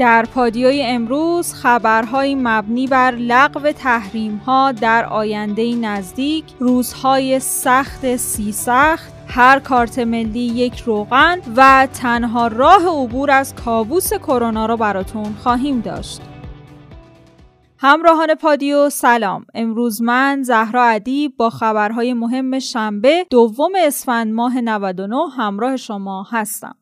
در پادیوی امروز خبرهایی مبنی بر لغو تحریم ها در آینده نزدیک روزهای سخت سی سخت هر کارت ملی یک روغن و تنها راه عبور از کابوس کرونا را براتون خواهیم داشت. همراهان پادیو سلام. امروز من زهرا ادیب با خبرهای مهم شنبه دوم اسفند ماه 99 همراه شما هستم.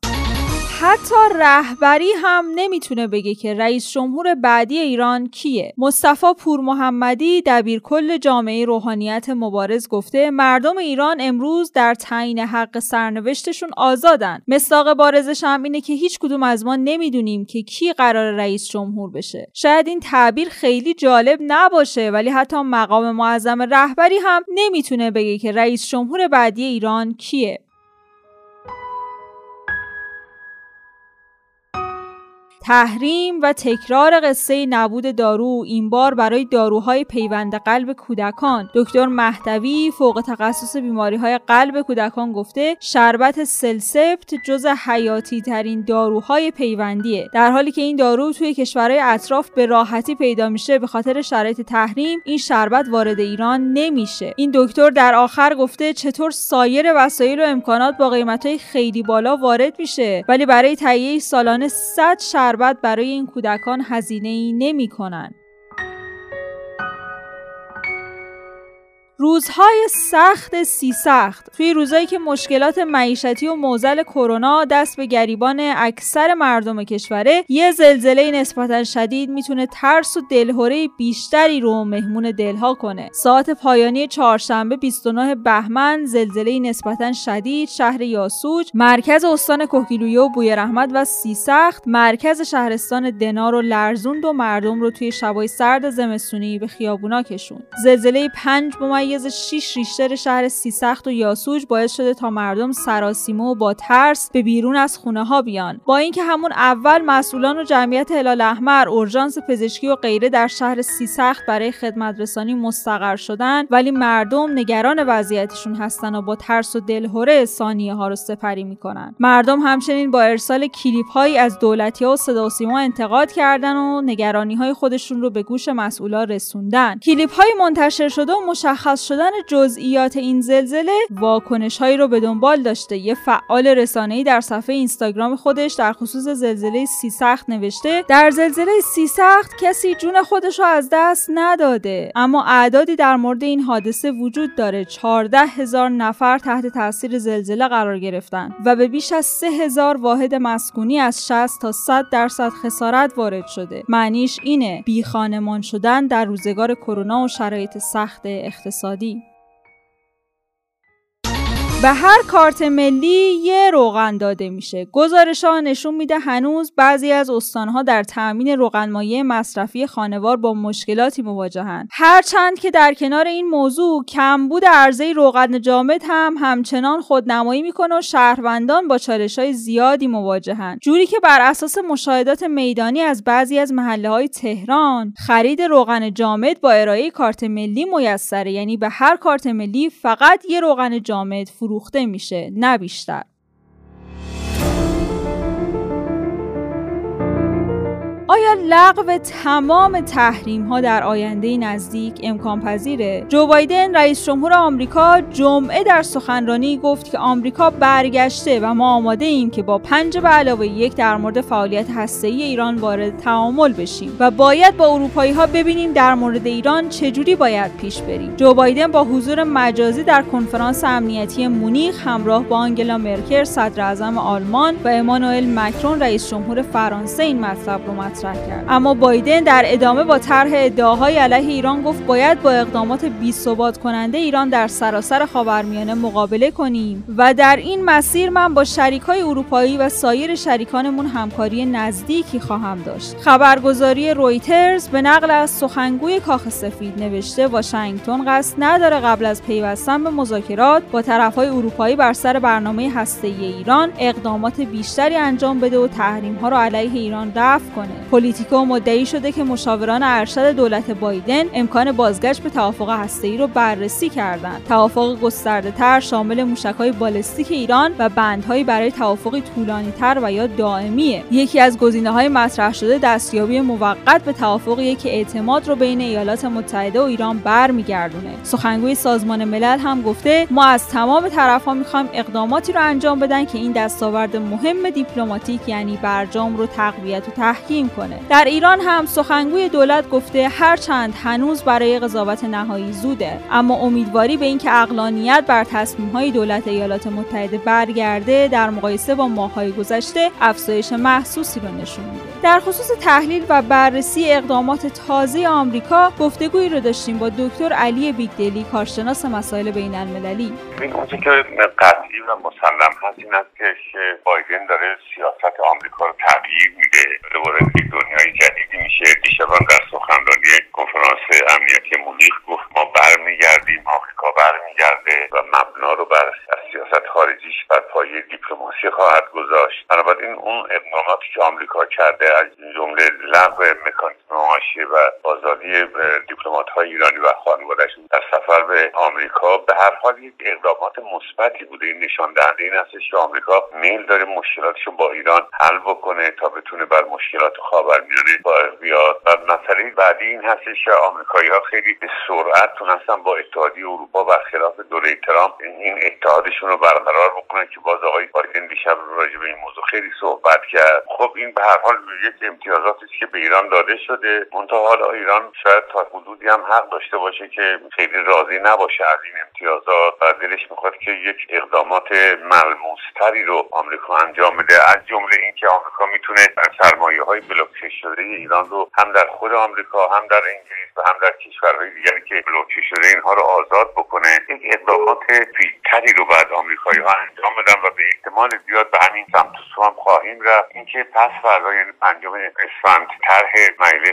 حتی رهبری هم نمی‌تونه بگه که رئیس جمهور بعدی ایران کیه. مصطفی پور محمدی دبیرکل جامعه روحانیت مبارز گفته مردم ایران امروز در تعیین حق سرنوشتشون آزادن. مصداق بارزش هم اینه که هیچ کدوم از ما نمی‌دونیم که کی قرار رئیس جمهور بشه. شاید این تعبیر خیلی جالب نباشه ولی حتی مقام معظم رهبری هم نمی‌تونه بگه که رئیس جمهور بعدی ایران کیه. تحریم و تکرار قصه نبود دارو این بار برای داروهای پیوند قلب کودکان. دکتر مهدوی فوق تخصص بیماری های قلب کودکان گفته شربت سلسپت جز حیاتی ترین داروهای پیوندیه. در حالی که این دارو توی کشورهای اطراف به راحتی پیدا میشه به خاطر شرایط تحریم این شربت وارد ایران نمیشه. این دکتر در آخر گفته چطور سایر وسایل و امکانات با قیمتهای خیلی بالا وارد میشه ولی برای تهیه سالانه 100 شربت برای این کودکان هزینه ای نمی کنن. روزهای سخت سی سخت توی روزهایی که مشکلات معیشتی و موزل کرونا دست به گریبان اکثر مردم کشوره یه زلزله نسبتا شدید می‌تونه ترس و دلهوره بیشتری رو مهمون دلها کنه. ساعت پایانی چهارشنبه 29 بهمن زلزله نسبتا شدید شهر یاسوج مرکز استان کهگیلویه و بوی رحمت و سی سخت مرکز شهرستان دنار و لرزوند و مردم رو توی شبای سرد زمستونی به خیابونا کشوند. زلزله 5 ممیز 6 ریشتر شهر سیسخت و یاسوج باعث شده تا مردم سراسیمه و با ترس به بیرون از خونه ها بیان. با اینکه همون اول مسئولان و جمعیت هلال احمر اورژانس پزشکی و غیره در شهر سیسخت برای خدمت رسانی مستقر شدن ولی مردم نگران وضعیتشون هستن و با ترس و دلهوره ثانیه ها رو سپری می‌کنن. مردم همچنین با ارسال کلیپ هایی از دولتی ها و صدا و سیما انتقاد کردن و نگرانی های خودشون رو به گوش مسئولا رسوندن. کلیپ های منتشر شده و مشخص شدن جزئیات این زلزله واکنش هایی رو به دنبال داشته. یه فعال رسانه‌ای در صفحه اینستاگرام خودش در خصوص زلزله سی سخت نوشته در زلزله سی سخت کسی جون خودش رو از دست نداده. اما اعدادی در مورد این حادثه وجود داره. 14 هزار نفر تحت تاثیر زلزله قرار گرفتن و به بیش از 3 هزار واحد مسکونی از 60 تا 100 درصد خسارت وارد شده. معنیش اینه بی خانمان شدن در روزگار کرونا و شرایط سخت اقتصادی. اقتصادی به هر کارت ملی یه روغن داده میشه. گزارش ها نشون میده هنوز بعضی از استانها در تأمین روغن مایع مصرفی خانوار با مشکلاتی مواجهن. هرچند که در کنار این موضوع کمبود عرضه روغن جامد هم همچنان خودنمایی می‌کنه و شهروندان با چالش های زیادی مواجهن. جوری که بر اساس مشاهدات میدانی از بعضی از محله های تهران خرید روغن جامد با ارائه کارت ملی میسره یعنی به هر کارت ملی فقط یه روغن جامد فروخته میشه نه بیشتر. آیا لغو تمام تحریم ها در آینده نزدیک امکان پذیره؟ جو بایدن رئیس جمهور آمریکا جمعه در سخنرانی گفت که آمریکا برگشته و ما آماده ایم که با پنج به علاوه یک در مورد فعالیت ای ایران وارد تعامل بشیم و باید با اروپایی ها ببینیم در مورد ایران چجوری باید پیش بریم. جو بایدن با حضور مجازی در کنفرانس امنیتی مونیخ همراه با آنگلا مرکل صدر آلمان و امانوئل مکرون رئیس جمهور فرانسه این مطلب رو کرد. اما بایدن در ادامه با طرح ادعاهای علیه ایران گفت باید با اقدامات بی ثبات کننده ایران در سراسر خاورمیانه مقابله کنیم و در این مسیر من با شریکای اروپایی و سایر شریکانمون همکاری نزدیکی خواهم داشت. خبرگزاری رویترز به نقل از سخنگوی کاخ سفید نوشته واشنگتن قصد نداره قبل از پیوستن به مذاکرات با طرفهای اروپایی بر سر برنامه هسته‌ای ایران اقدامات بیشتری انجام بده و تحریم ها را علیه ایران رفع کنه. پلیتیکو مدعی شده که مشاوران ارشد دولت بایدن امکان بازگشت به توافق هسته‌ای رو بررسی کردند. توافق گسترده تر شامل موشک‌های بالستیک ایران و بندهایی برای توافقی طولانی تر و یا دائمیه. یکی از گزینه‌های مطرح شده دستیابی موقت به توافقی که اعتماد رو بین ایالات متحده و ایران برمیگردونه. سخنگوی سازمان ملل هم گفته ما از تمام طرفها می‌خوایم اقداماتی رو انجام بدن که این دستاورد مهم دیپلماتیک یعنی برجام رو تقویت و تحکیم کنه. در ایران هم سخنگوی دولت گفته هرچند هنوز برای قضاوت نهایی زوده اما امیدواری به اینکه اقلانیت بر تصمیم‌های دولت ایالات متحده برگرده در مقایسه با ماه‌های گذشته افزایش محسوسی رو نشون میده. در خصوص تحلیل و بررسی اقدامات تازه آمریکا گفتگویی رو داشتیم با دکتر علی بیگدلی کارشناس مسائل بین المللی این که قطعی و مسلم هست این است که بایدن داره سیاست آمریکا رو تغییر میده. دوباره دنیای جدیدی میشه. دیشبان در سخنرانی کنفرانس امنیتی مونیخ گفت ما برمیگردیم آمریکا برمیگرده و مبنا رو بر سیاست خارجیش بر پایه دیپلماسی خواهد گذاشت. بنابراین اون اقداماتی که آمریکا کرده از جمله لغو مکانیزم معاشی و آزادی دیپلمات های ایرانی و خانوادهشون. در سفر به آمریکا به هر حال یک اقدامات مثبتی بوده. این نشان دهنده این هستش که آمریکا میل داره مشکلاتش با ایران حل بکنه تا بتونه بر مشکلات خاورمیانه بیاد. و مسئله بعدی این هستش که آمریکایی خیلی به سرعت تونستن با اتحادیه اروپا برخلاف دوره ترامپ این اتحادشون رو برقرار بکنن که باز آقای بایدن دیشب راجع به این موضوع خیلی صحبت کرد. خب این به هر حال یک امتیازاتی که به ایران داده شده. منتها حالا ایران شاید تا حدودی هم حق داشته باشه که خیلی راضی نباشه از این امتیازات و دلش می‌خواد که یک اقدامات ملموستری رو آمریکا انجام بده. از جمله اینکه آمریکا می‌تونه سرمایه های بلوکه شده ایران رو هم در خود آمریکا هم در انگلیس و هم در کشورهای دیگری که بلوکه شده اینها رو آزاد بکنه یک اقدامات پیشتری رو بعد آمریکایی ها انجام بدن و به احتمال زیاد به همین سمت و هم خواهیم رفت. اینکه پس فردا یعنی پنجم اسفند طرح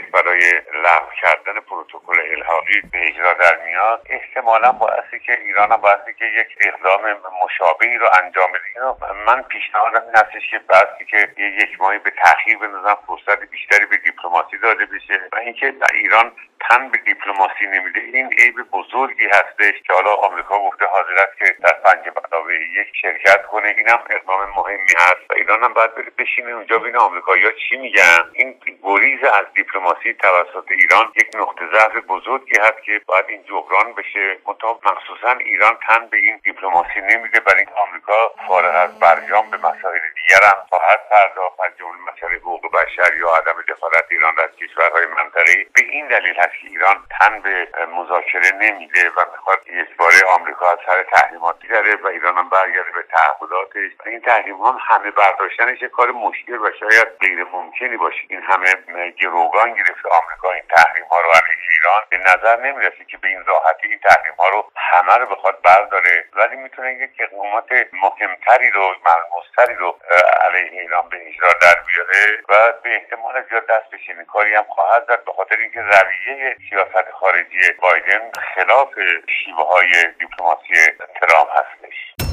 برای لغو کردن پروتکل الحاقی به اجرا در میاد احتمالا باعثی که ایران هم باعثی که یک اقدام مشابهی رو انجام بده. من پیشنهادم این هستش که بعضی که یک ماهی به تاخیر بندازن فرصت بیشتری به دیپلماسی داده بشه و اینکه ایران تن به دیپلماسی نمیده. این عیب بزرگی هستش که حالا آمریکا گفته حاضر است که در پنج علاوه یک شرکت کنه. اینم اقدام مهمی هست و ایران هم باید بره بشینه اونجا ببینه آمریکایی‌ها چی میگن. این گریز از دیپلماسی توسط ایران یک نقطه ضعف بزرگی هست که باید این جبران بشه. منتها مخصوصا ایران تن به این دیپلماسی نمیده. برای اینکه آمریکا فارغ از برجام به مسائل دیگر هم خواهد پرداخت. از جمله مسئله حقوق بشر یا عدم دخالت ایران در کشورهای منطقه به این دلیل که ایران تن به مذاکره نمیده و می‌خواد یک باره آمریکا از سر تحریمات دیگره و ایران هم برگرده به تعهداتش. این تحریم هم همه برداشتنش کار مشکل و شاید غیر ممکنی باشه. این همه گروگان گرفته آمریکا این تحریم ها رو علیه ایران به نظر نمی‌رسه که به این راحتی این تحریم ها رو همه رو بخواد برداره. ولی می‌تونه یک اقدامات مهمتری رو ملموستری رو علیه ایران به اجرا در بیاره و به احتمال زیاد دست چنین کاری هم خواهد زد به خاطر اینکه رویه سیاست خارجی بایدن خلاف شیوه های دیپلماسی ترامپ هستش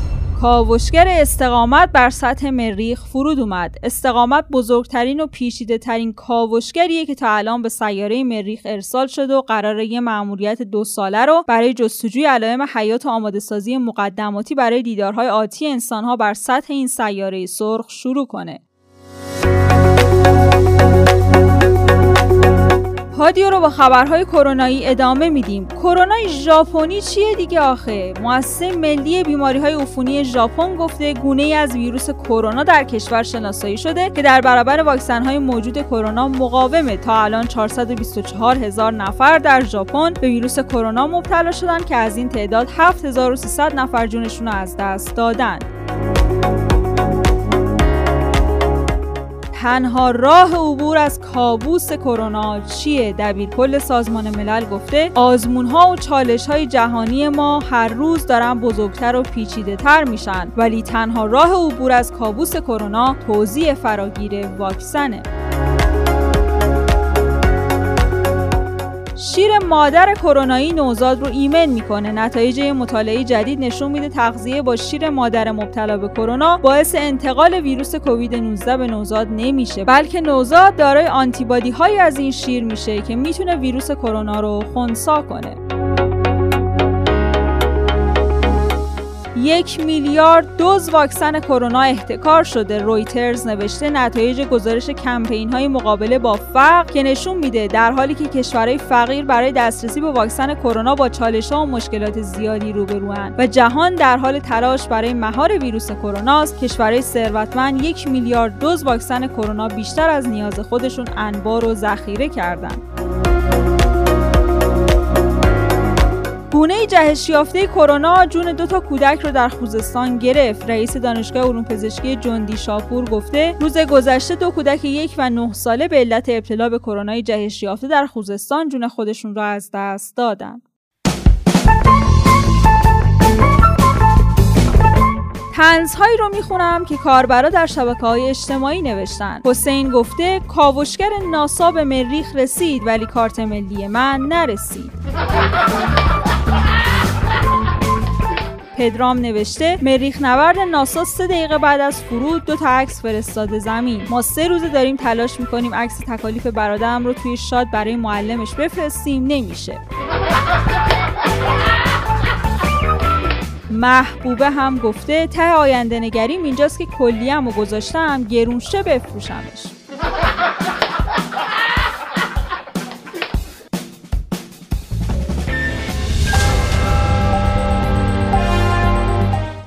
کاوشگر استقامت بر سطح مریخ فرود اومد. استقامت بزرگترین و پیشیده ترین کاوشگریه که تا الان به سیاره مریخ ارسال شده و قراره یه مأموریت دو ساله رو برای جستجوی علائم حیات و آماده سازی مقدماتی برای دیدارهای آتی انسانها بر سطح این سیاره سرخ شروع کنه. پادیو رو با خبرهای کرونایی ادامه میدیم. کرونای ژاپنی چیه دیگه آخه؟ مؤسسه ملی بیماری های عفونی ژاپن گفته گونه ای از ویروس کرونا در کشور شناسایی شده که در برابر واکسن های موجود کرونا مقاومه. تا الان 424 هزار نفر در ژاپن به ویروس کرونا مبتلا شدن که از این تعداد 7300 نفر جونشون رو از دست دادن. تنها راه عبور از کابوس کرونا چیه؟ دبیرکل سازمان ملل گفته آزمون ها و چالش های جهانی ما هر روز دارن بزرگتر و پیچیده تر میشن ولی تنها راه عبور از کابوس کرونا توزیع فراگیر واکسنه. شیر مادر کرونایی نوزاد رو ایمن می‌کنه. نتایج مطالعه جدید نشون میده تغذیه با شیر مادر مبتلا به کرونا باعث انتقال ویروس کووید 19 به نوزاد نمیشه بلکه نوزاد دارای آنتیبادی های از این شیر میشه که می‌تونه ویروس کرونا رو خونسا کنه. یک میلیارد دوز واکسن کرونا احتکار شده. رویترز نوشته نتایج گزارش کمپین های مقابله با فقر که نشون میده در حالی که کشورهای فقیر برای دسترسی به واکسن کرونا با چالش ها و مشکلات زیادی روبروان و جهان در حال تلاش برای مهار ویروس کرونا است کشورهای ثروتمند یک میلیارد دوز واکسن کرونا بیشتر از نیاز خودشون انبار و ذخیره کردند. گونه جهش یافته کرونا جون دو تا کودک رو در خوزستان گرفت. رئیس دانشگاه علوم پزشکی جندی شاپور گفته روز گذشته دو کودک یک و نه ساله به علت ابتلا به کرونا جهش یافته در خوزستان جون خودشون را از دست دادن. تنزهایی رو می‌خونم که کاربرا در شبکه های اجتماعی نوشتن حسین گفته کاوشگر ناسا به مریخ رسید ولی کارت ملی من نرسید پدرام نوشته مریخ نورد ناسا سه دقیقه بعد از فرود دو تا عکس فرستاده زمین. ما سه روزه داریم تلاش می‌کنیم عکس تکالیف برادرم رو توی شاد برای معلمش بفرستیم. نمیشه. محبوبه هم گفته ته آینده نگریم اینجاست که کلیه‌م و گذاشتم گرون شه بفروشمش.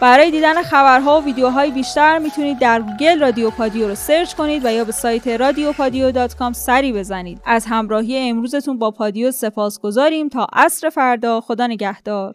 برای دیدن خبرها و ویدیوهای بیشتر می‌تونید در گوگل رادیو پادیو رو سرچ کنید و یا به سایت رادیو پادیو سری بزنید. از همراهی امروزتون با پادیو سپاس گذاریم تا عصر فردا خدا نگهدار.